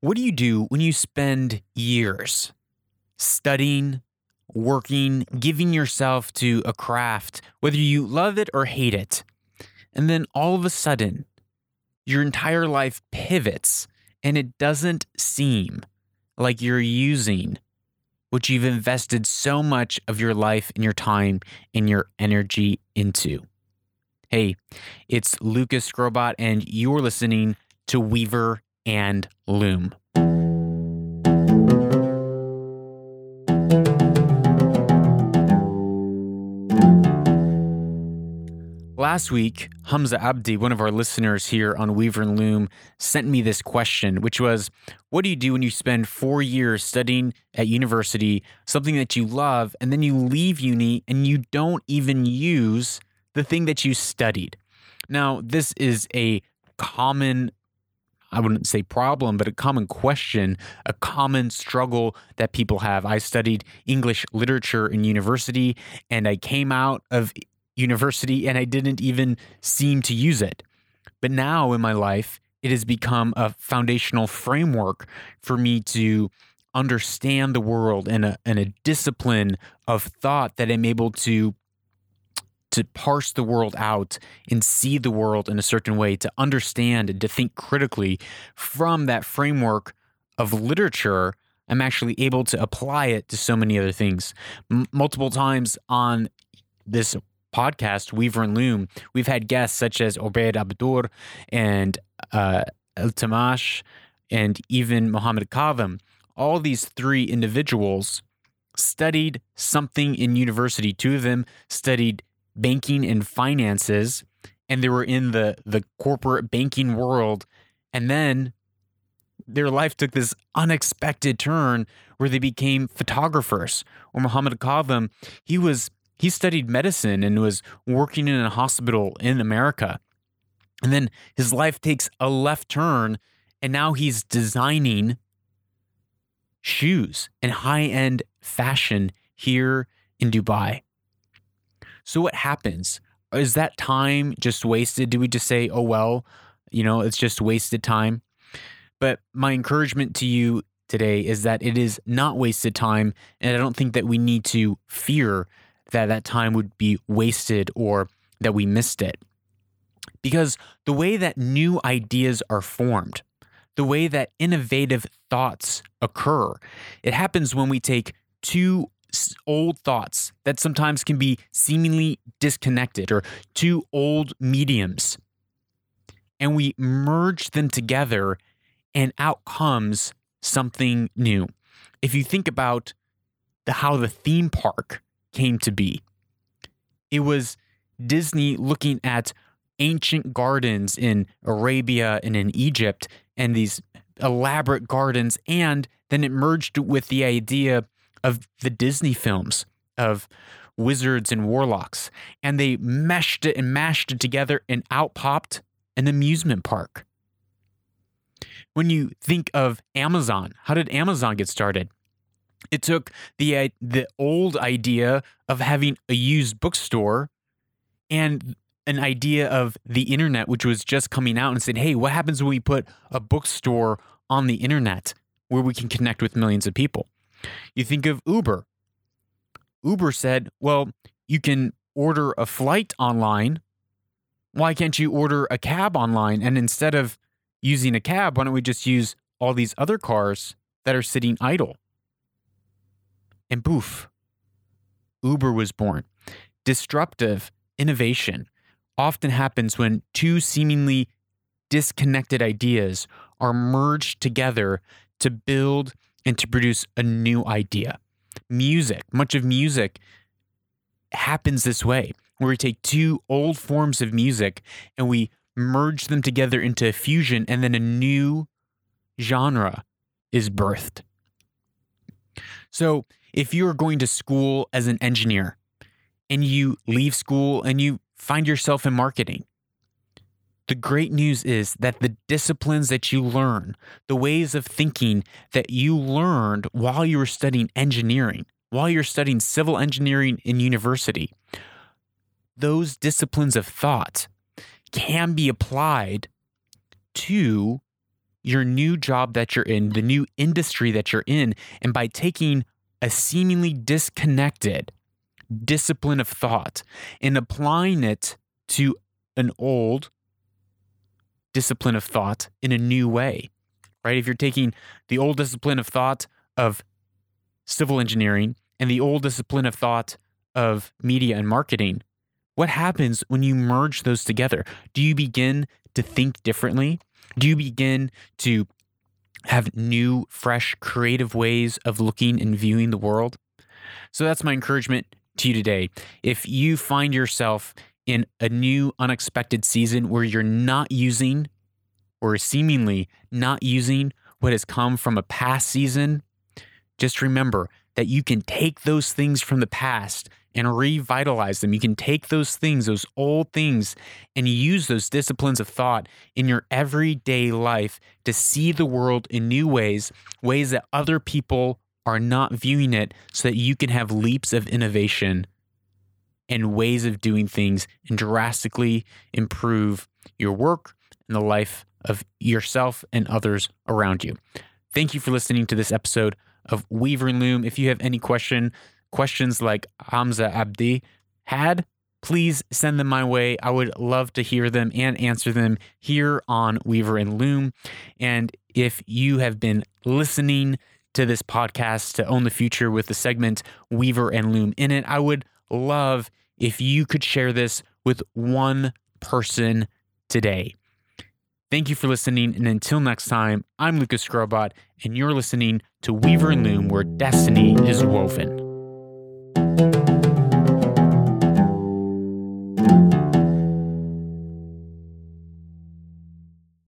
What do you do when you spend years studying, working, giving yourself to a craft, whether you love it or hate it, and then all of a sudden your entire life pivots and it doesn't seem like you're using what you've invested so much of your life and your time and your energy into? Hey, it's Lucas Skrobot, and you're listening to Weaver and Loom. Last week, Hamza Abdi, one of our listeners here on Weaver and Loom, sent me this question, which was What do you do when you spend four years studying at university, something that you love, and then you leave uni and you don't even use the thing that you studied? Now, this is a common I wouldn't say problem, but a common question, a common struggle that people have. I studied English literature in university and I came out of university and I didn't even seem to use it. But now in my life, it has become a foundational framework for me to understand the world and a, and a discipline of thought that I'm able to to parse the world out and see the world in a certain way, to understand and to think critically from that framework of literature, I'm actually able to apply it to so many other things. M- multiple times on this podcast, Weaver and Loom, we've had guests such as Obaid Abdur and uh, El Tamash and even Mohammed Kavem. All these three individuals studied something in university. Two of them studied banking and finances and they were in the the corporate banking world. And then their life took this unexpected turn where they became photographers. Or Muhammad Kavem he was he studied medicine and was working in a hospital in America. And then his life takes a left turn and now he's designing shoes and high-end fashion here in Dubai so what happens? Is that time just wasted? Do we just say, oh, well, you know, it's just wasted time? But my encouragement to you today is that it is not wasted time. And I don't think that we need to fear that that time would be wasted or that we missed it. Because the way that new ideas are formed, the way that innovative thoughts occur, it happens when we take two old thoughts that sometimes can be seemingly disconnected or two old mediums. And we merge them together, and out comes something new. If you think about the, how the theme park came to be, it was Disney looking at ancient gardens in Arabia and in Egypt and these elaborate gardens, and then it merged with the idea of the Disney films of wizards and warlocks, and they meshed it and mashed it together, and out popped an amusement park. When you think of Amazon, how did Amazon get started? It took the the old idea of having a used bookstore and an idea of the internet, which was just coming out, and said, "Hey, what happens when we put a bookstore on the internet where we can connect with millions of people?" You think of Uber. Uber said, well, you can order a flight online. Why can't you order a cab online? And instead of using a cab, why don't we just use all these other cars that are sitting idle? And poof, Uber was born. Disruptive innovation often happens when two seemingly disconnected ideas are merged together to build and to produce a new idea. Music, much of music happens this way, where we take two old forms of music and we merge them together into a fusion, and then a new genre is birthed. So, if you're going to school as an engineer and you leave school and you find yourself in marketing, the great news is that the disciplines that you learn, the ways of thinking that you learned while you were studying engineering, while you're studying civil engineering in university, those disciplines of thought can be applied to your new job that you're in, the new industry that you're in, and by taking a seemingly disconnected discipline of thought and applying it to an old discipline of thought in a new way, right? If you're taking the old discipline of thought of civil engineering and the old discipline of thought of media and marketing, what happens when you merge those together? Do you begin to think differently? Do you begin to have new, fresh, creative ways of looking and viewing the world? So that's my encouragement to you today. If you find yourself in a new, unexpected season where you're not using or seemingly not using what has come from a past season, just remember that you can take those things from the past and revitalize them. You can take those things, those old things, and use those disciplines of thought in your everyday life to see the world in new ways, ways that other people are not viewing it, so that you can have leaps of innovation and ways of doing things and drastically improve your work and the life of yourself and others around you. Thank you for listening to this episode of Weaver and Loom. If you have any question, questions like Hamza Abdi had, please send them my way. I would love to hear them and answer them here on Weaver and Loom. And if you have been listening to this podcast to own the future with the segment Weaver and Loom in it, I would love if you could share this with one person today. Thank you for listening. And until next time, I'm Lucas Skrobot, and you're listening to Weaver and Loom, where destiny is woven.